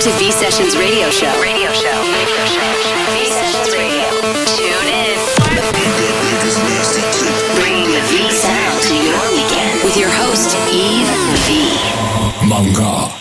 To V Sessions Radio Show. Radio Show. Radio Show. V Sessions Radio. Tune in. Bringing the V sound to your weekend with your host, Yves V. Manga.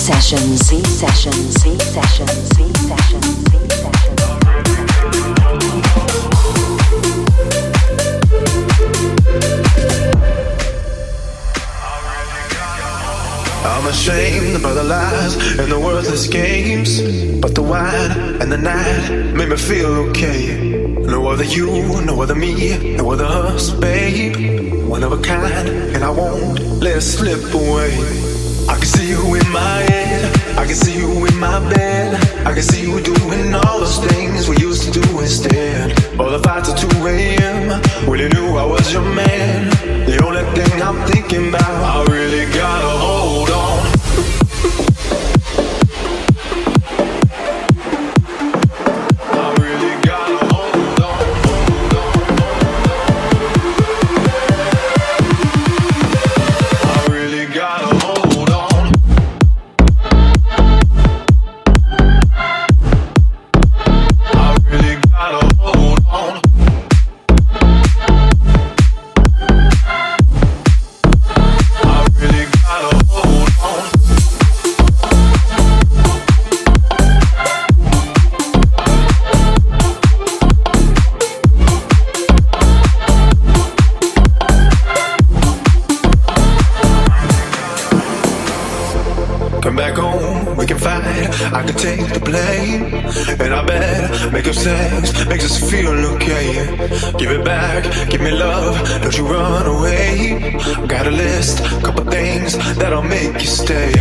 Sessions. V Sessions. V Sessions. V Sessions. V Sessions. I'm ashamed by the lies and the worthless games. But the wine and the night made me feel okay. No other you, no other me, no other us, babe. One of a kind, and I won't let it slip away. I can see you in my head, I can see you in my bed. I can see you doing all those things we used to do instead. All the fights at 2 a.m. when you knew I was your man. The only thing I'm thinking about, I really gotta hold on. you run away. Got a list, couple things that'll make you stay.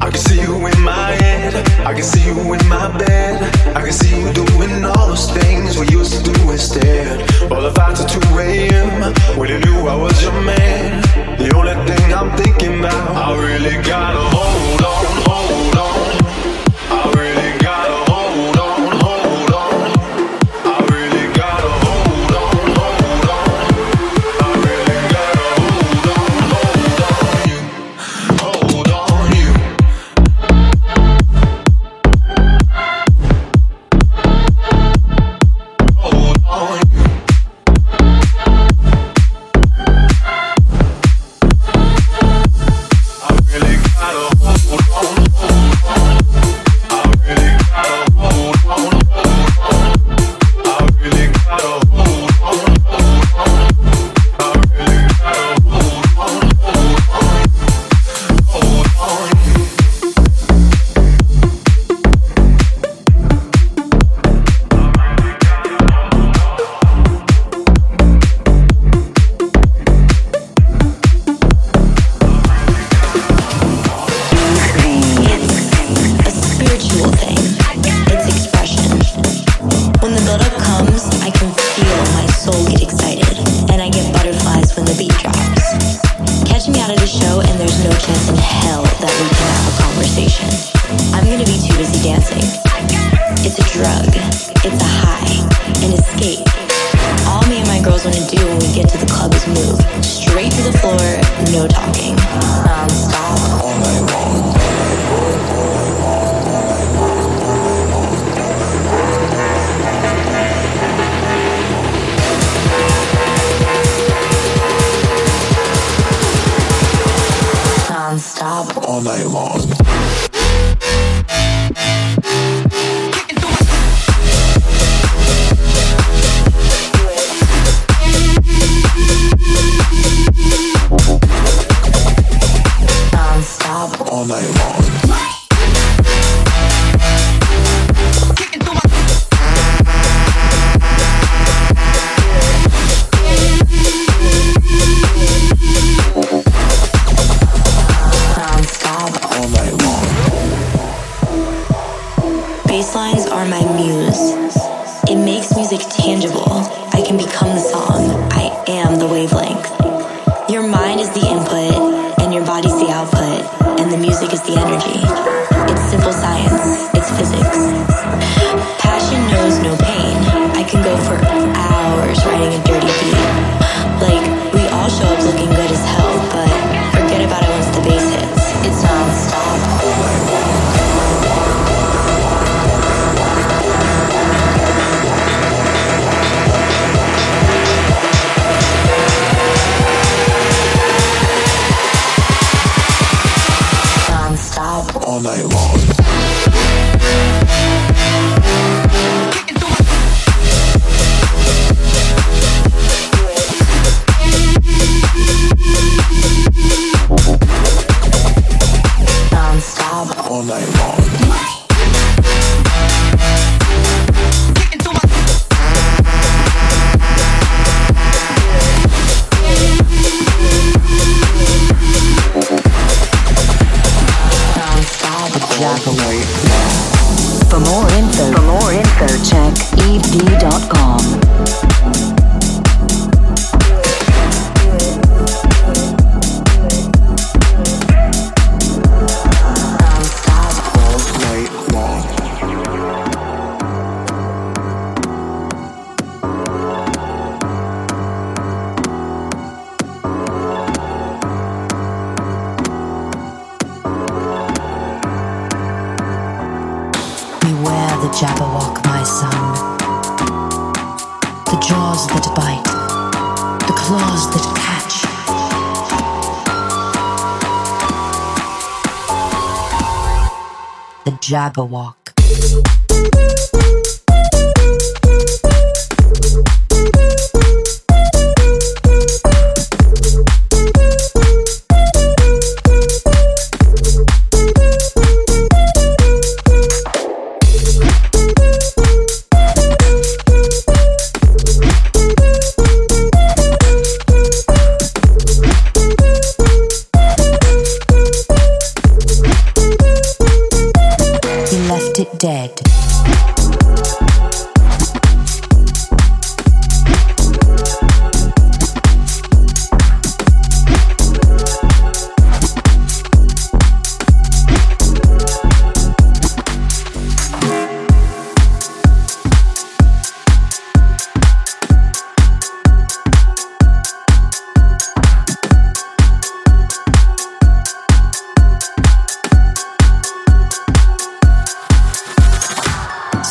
I can see you in my head, I can see you in my bed. I can see you doing all those things we used to do instead. All the fights at 2 a.m. when you knew I was your man. The only thing I'm thinking about, I really gotta hold on. all night long. Jabberwock.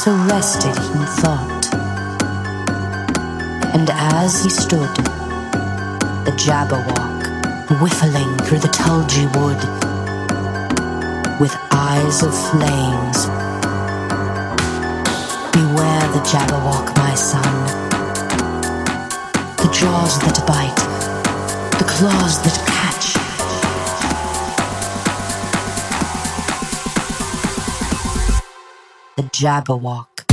so rested he thought. And as he stood, the Jabberwock whiffling through the tulgey wood, with eyes of flames. Beware the Jabberwock, my son. The jaws that bite, the claws that Jabberwock.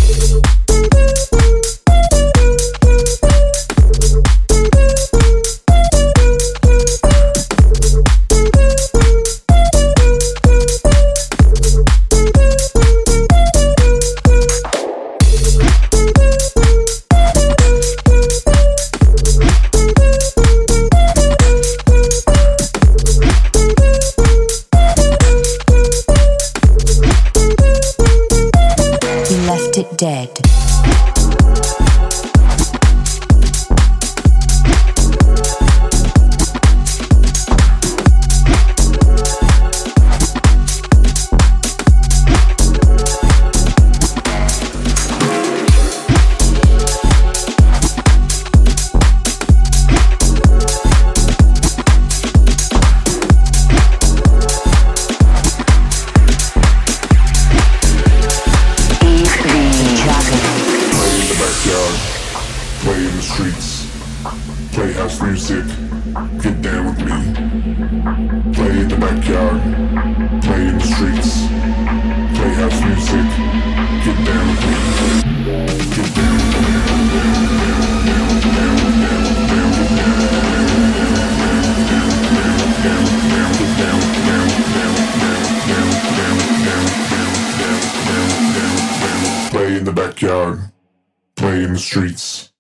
the streets.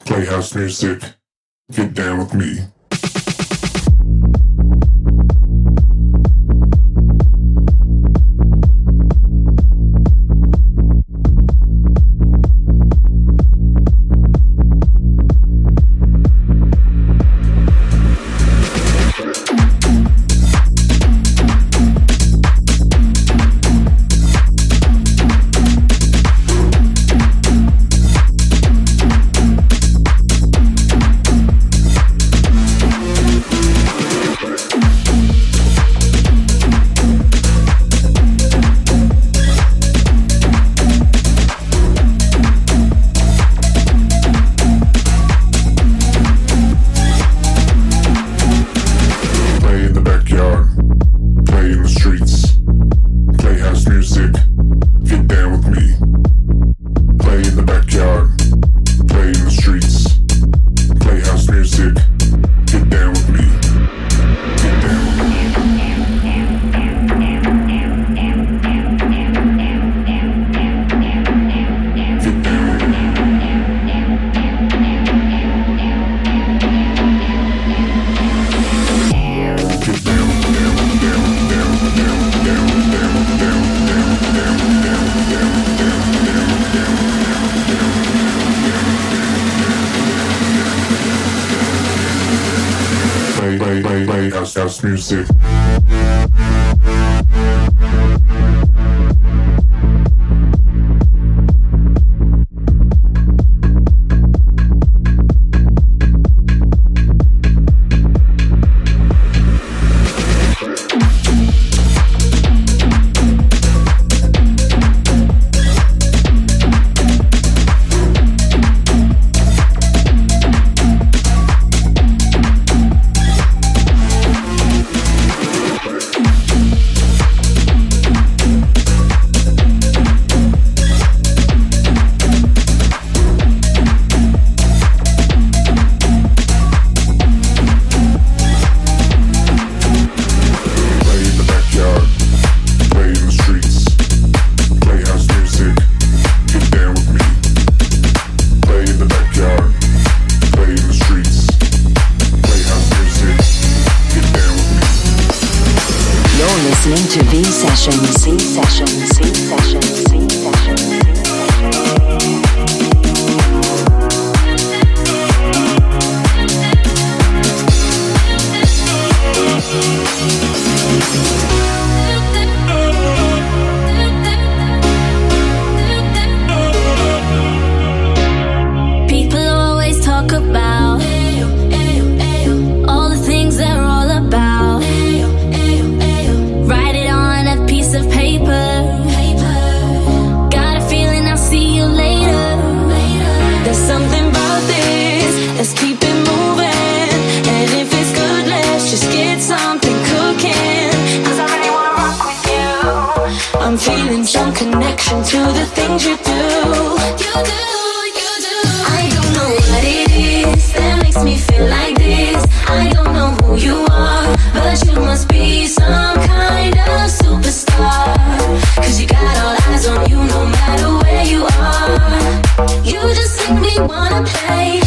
Playhouse music. Get down with me. Bad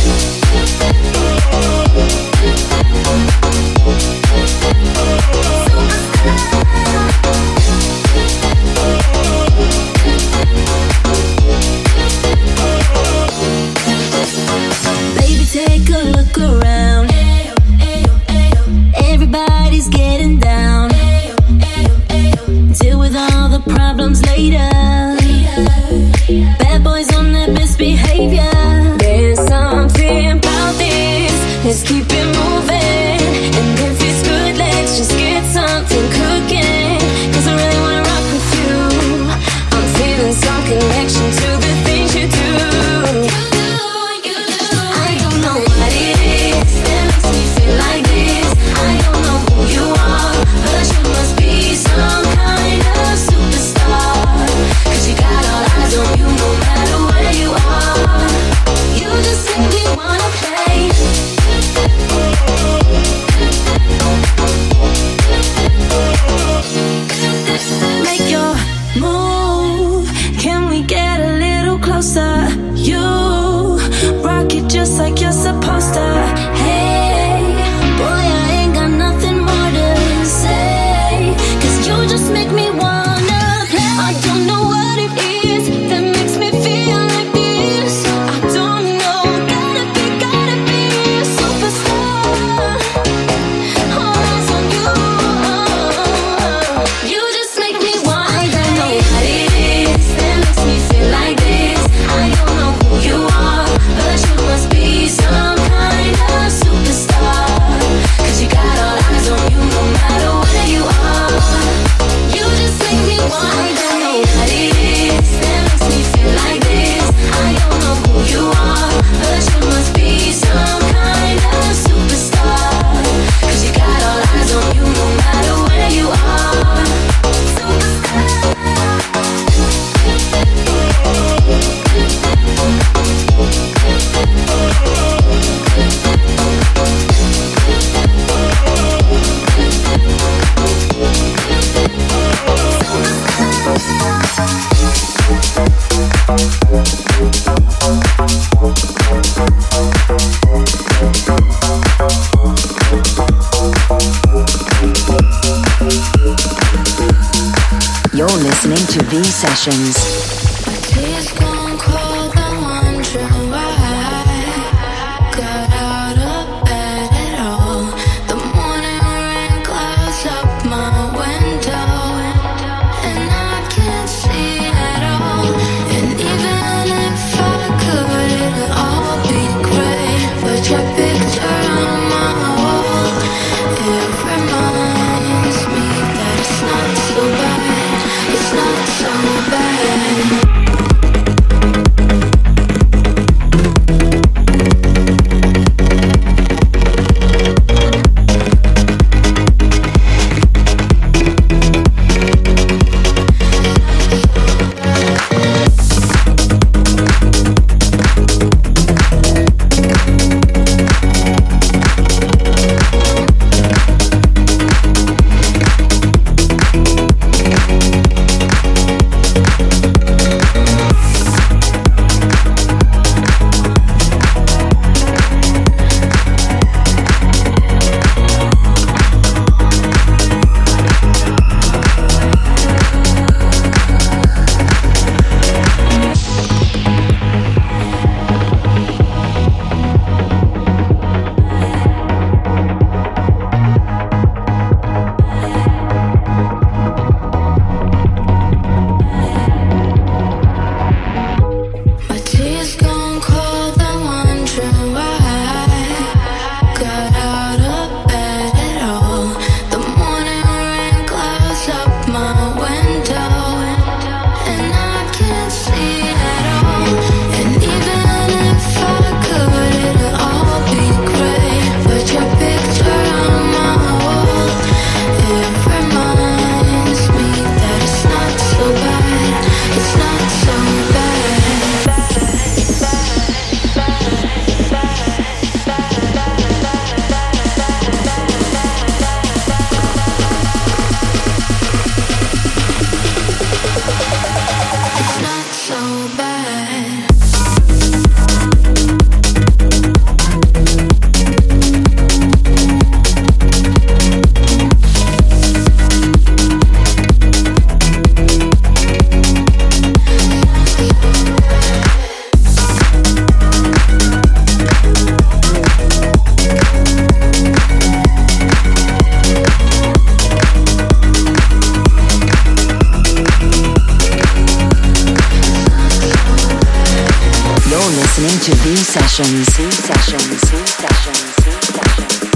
Sessions. Sessions. Sessions. Sessions.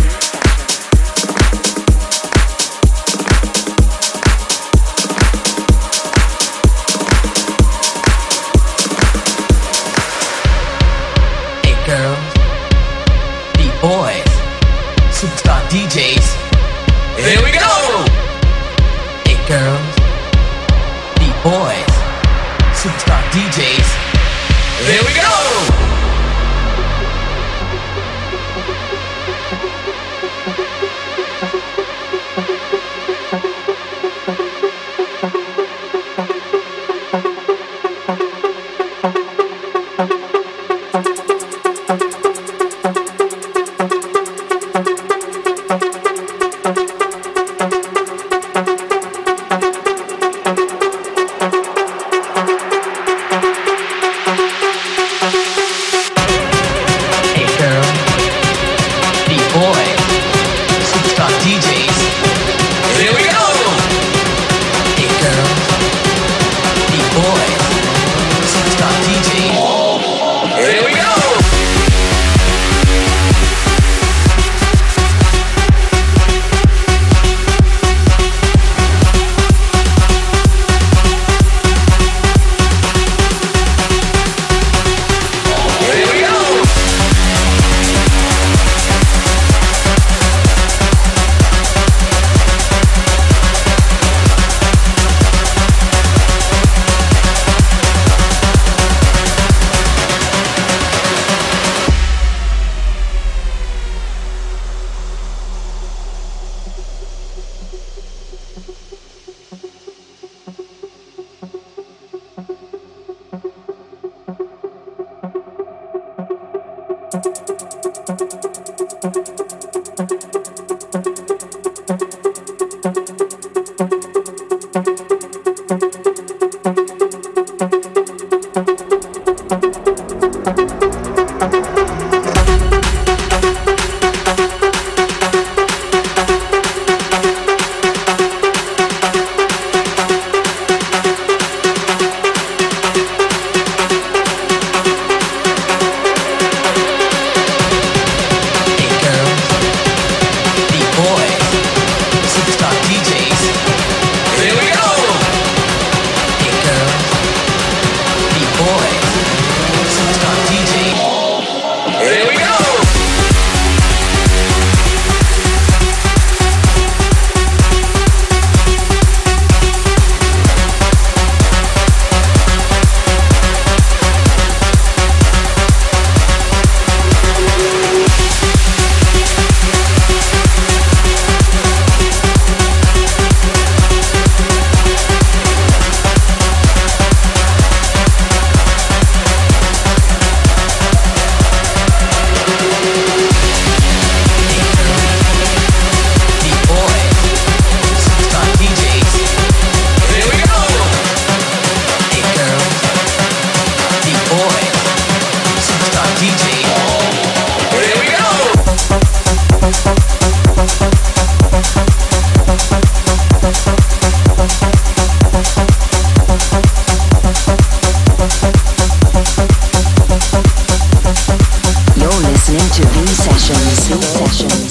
Sessions.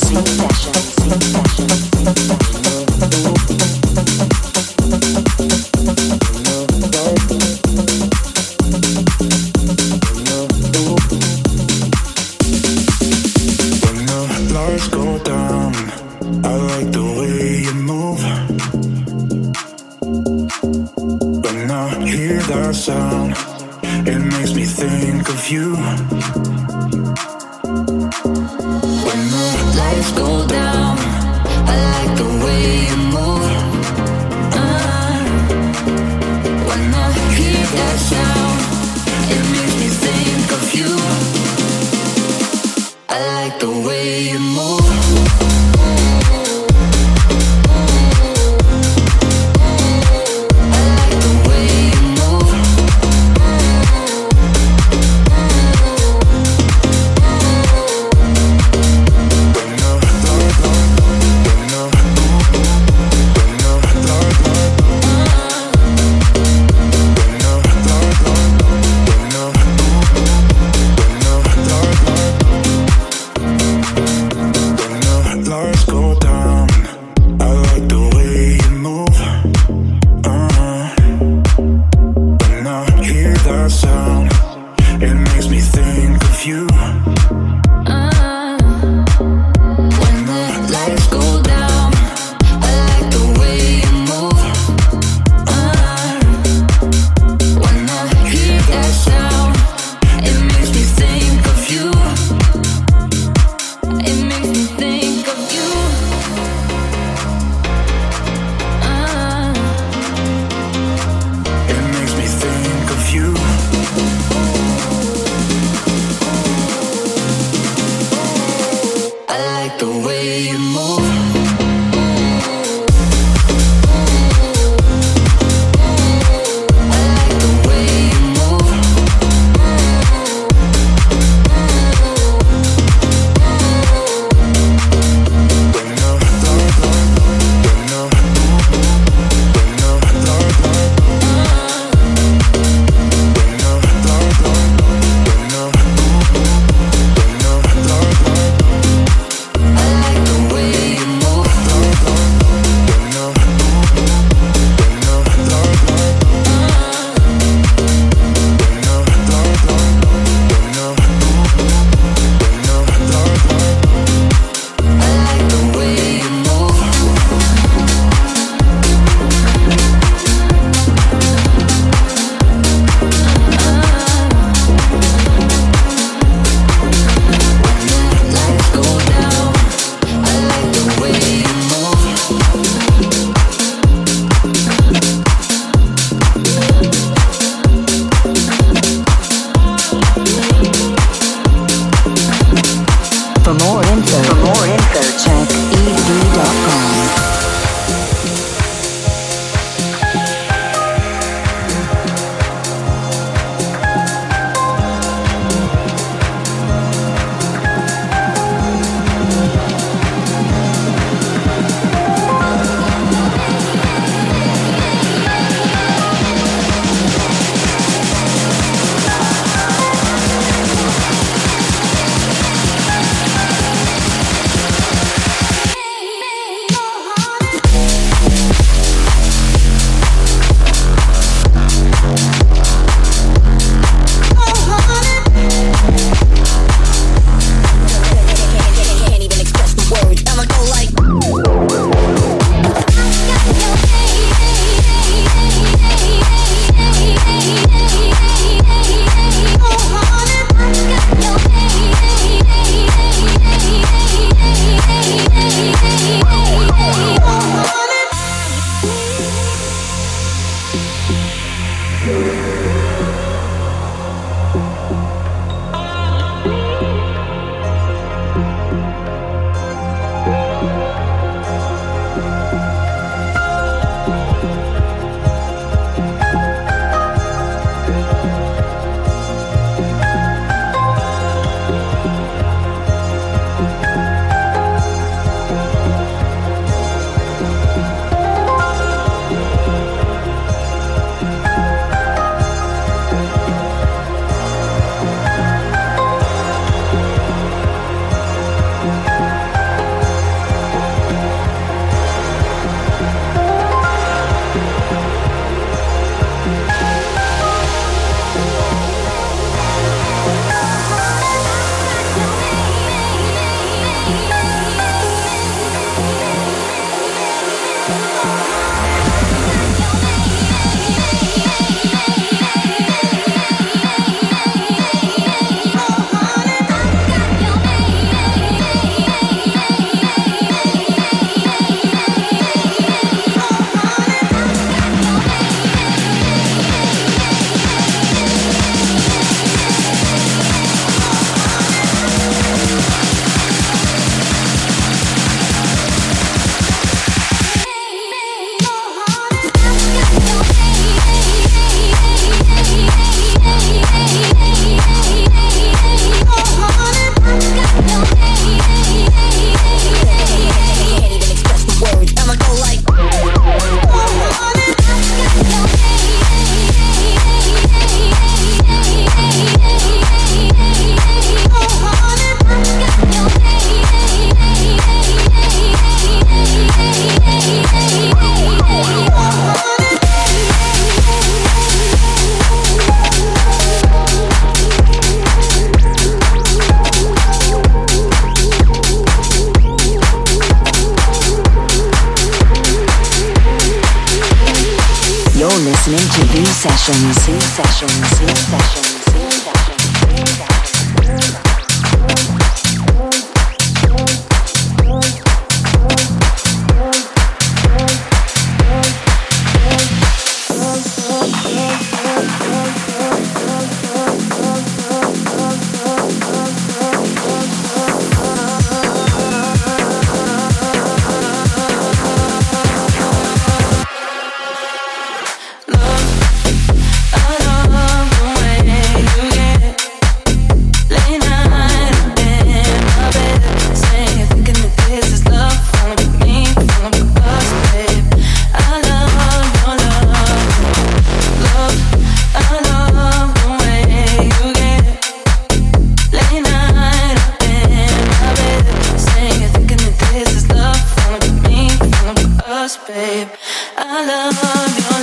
us, babe. I love you.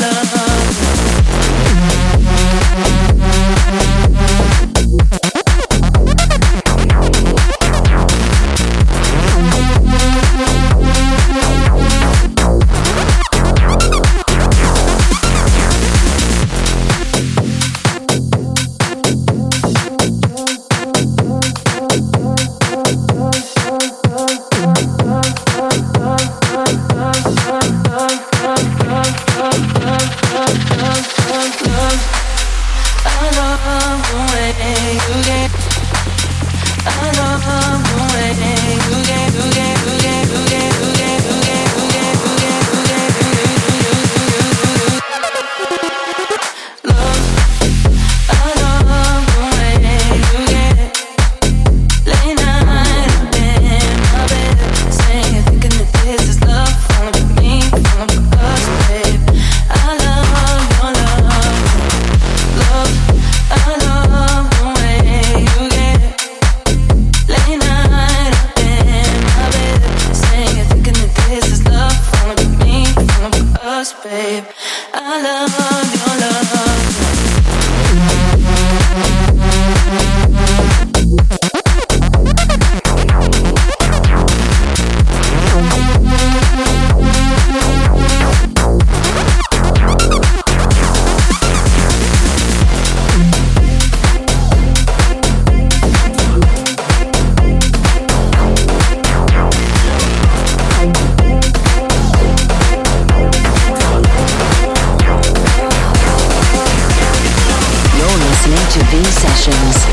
V Sessions.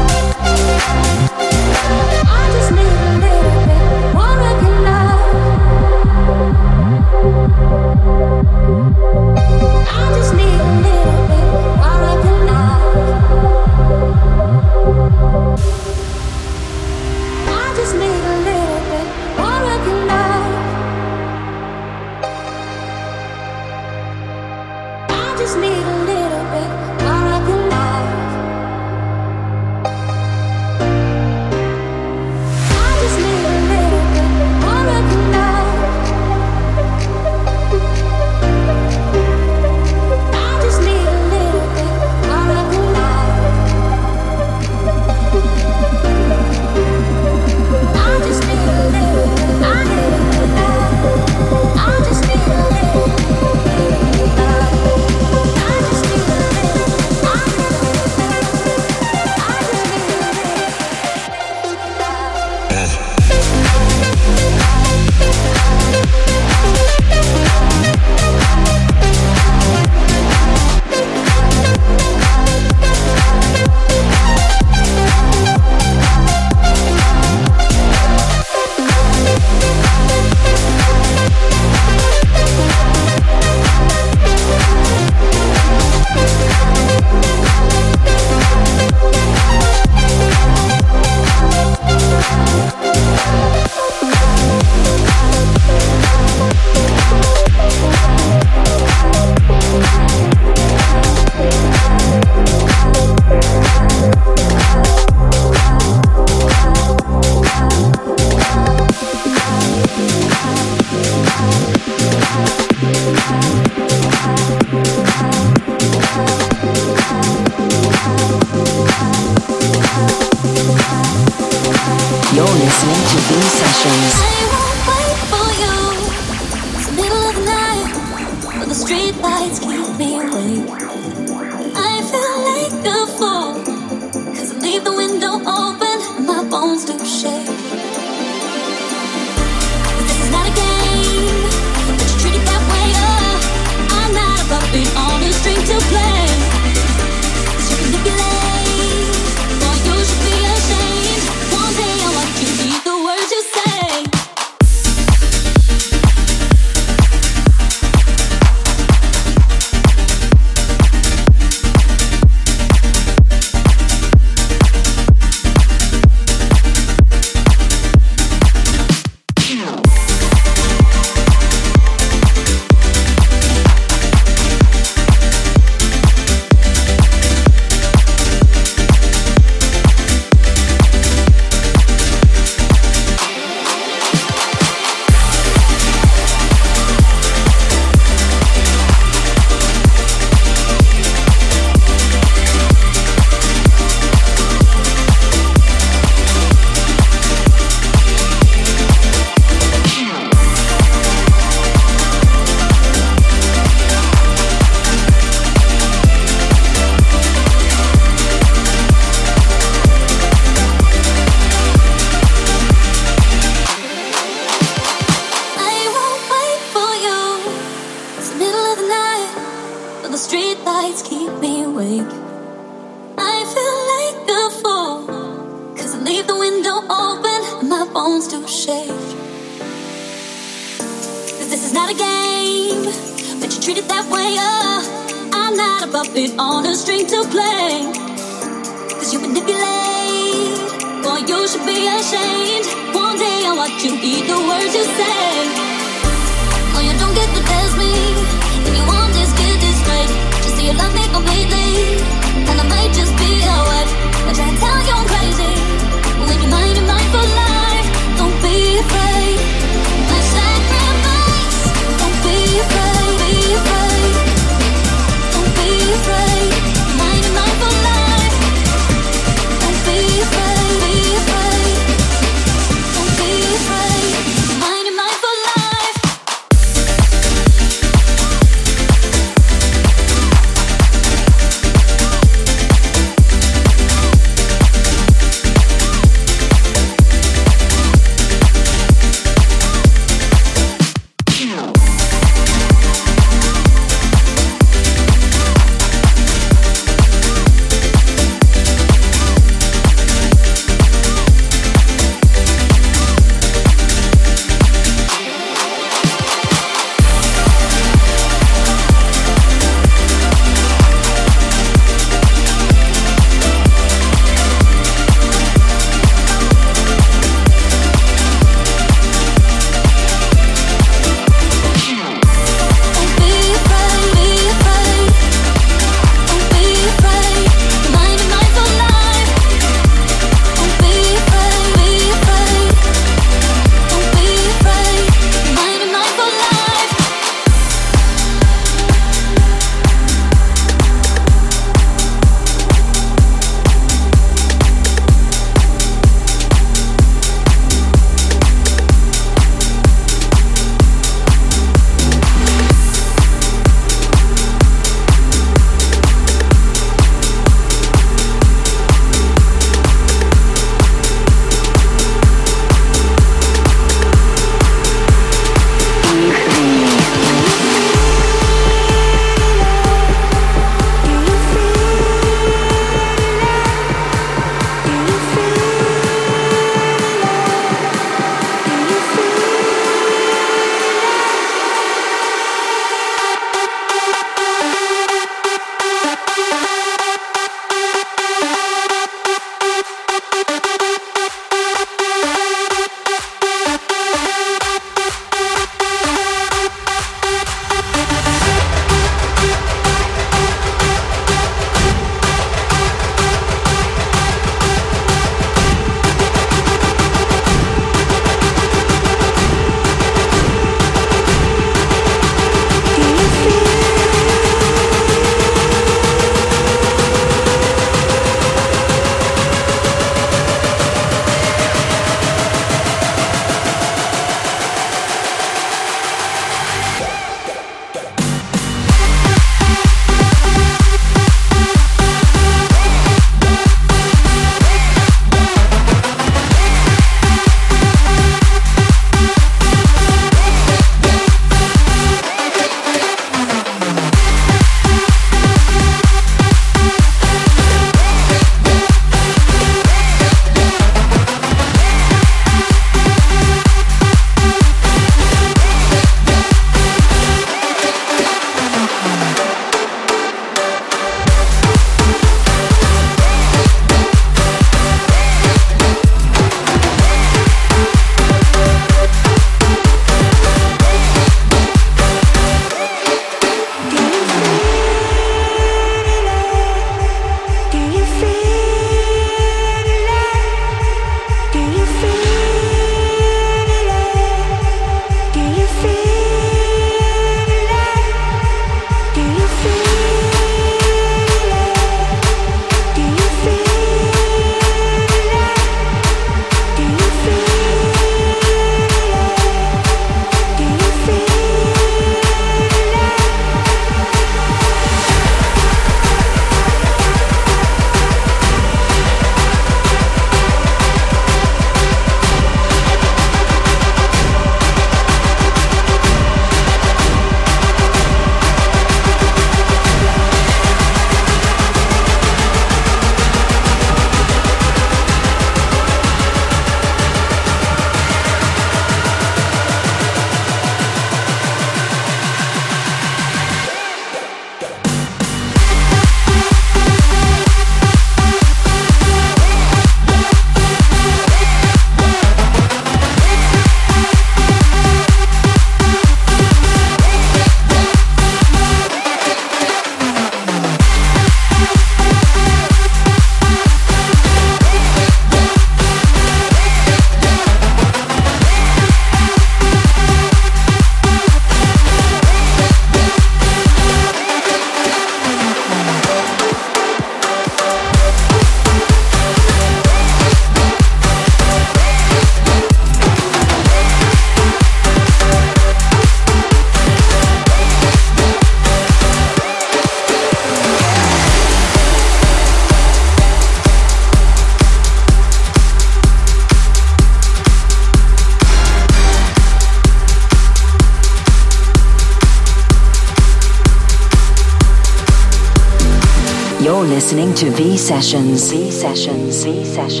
Sessions. V Sessions.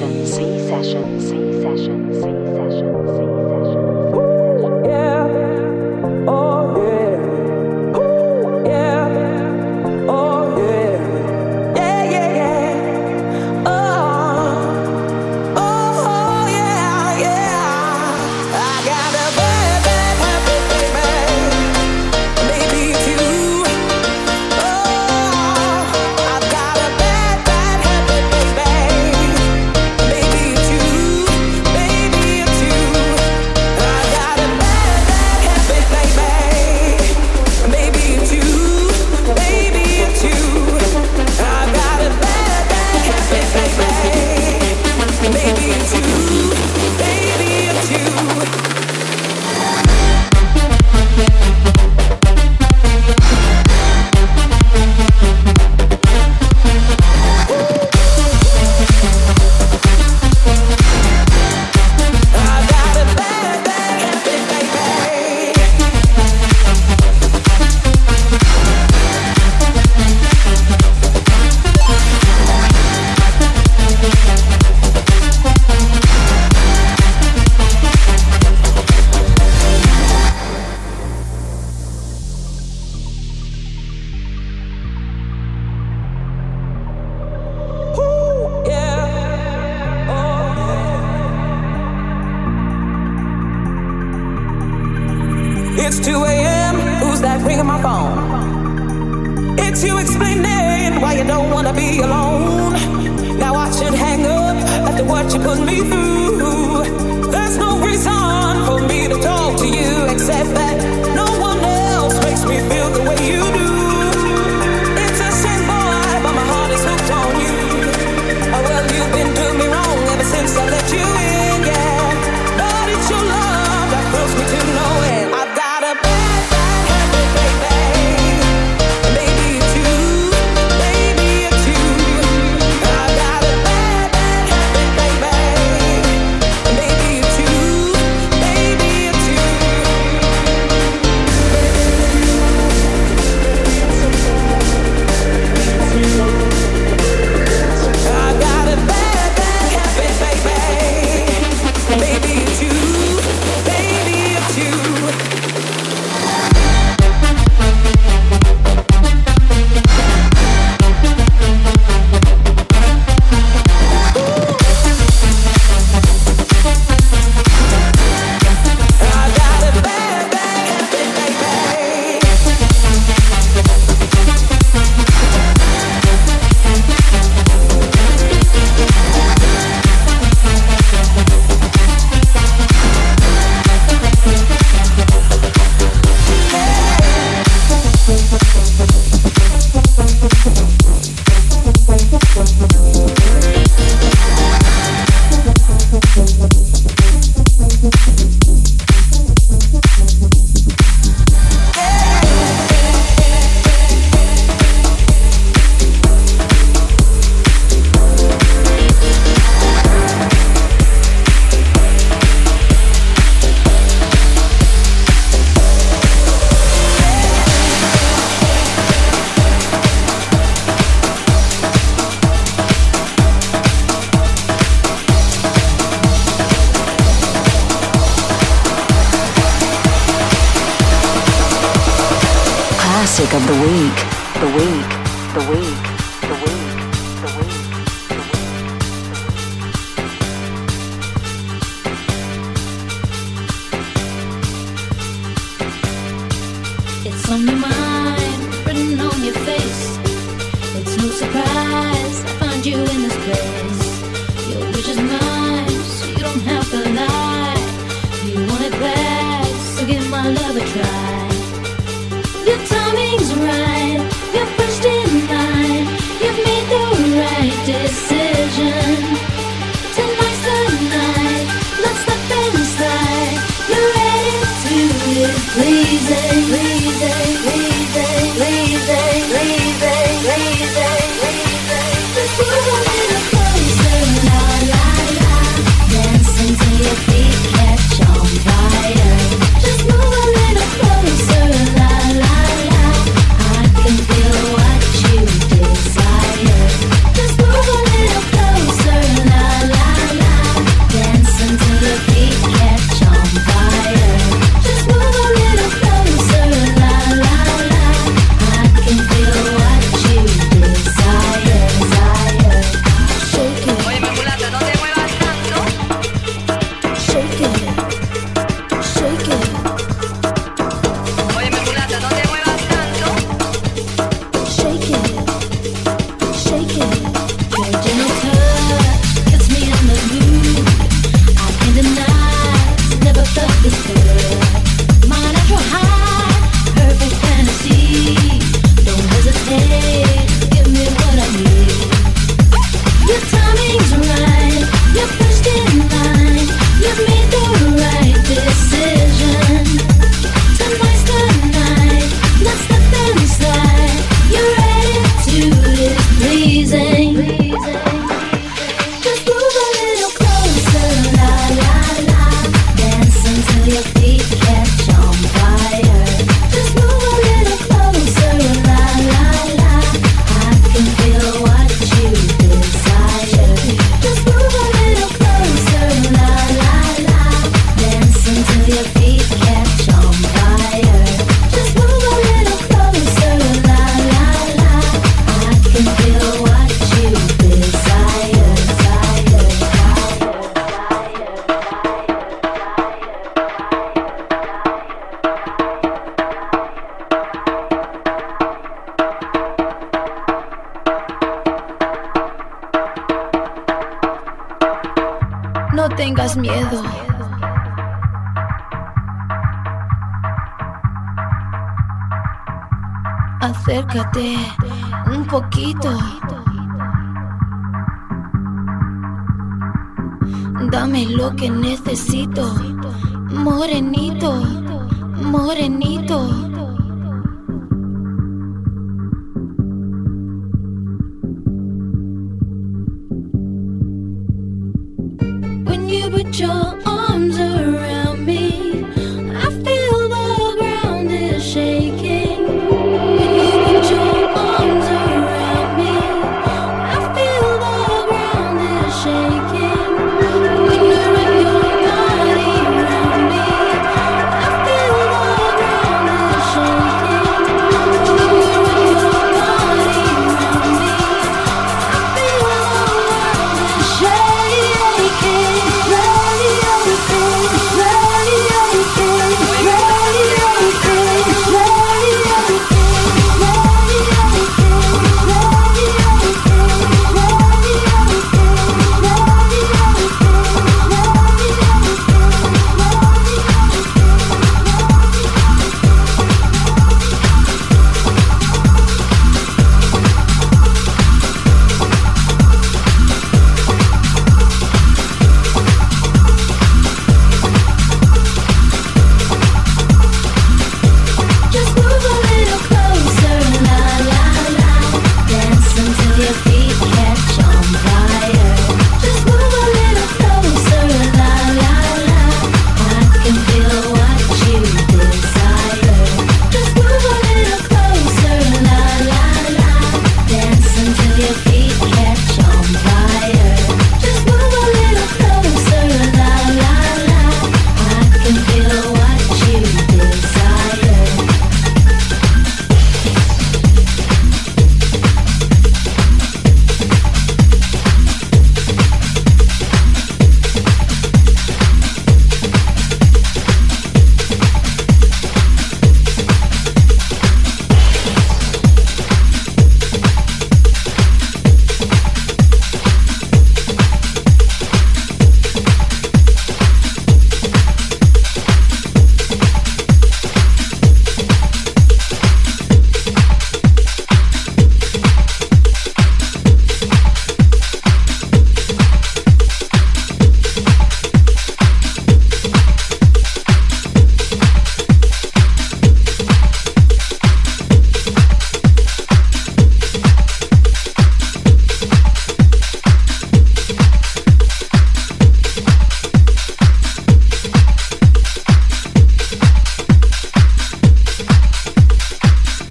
So give my love a try.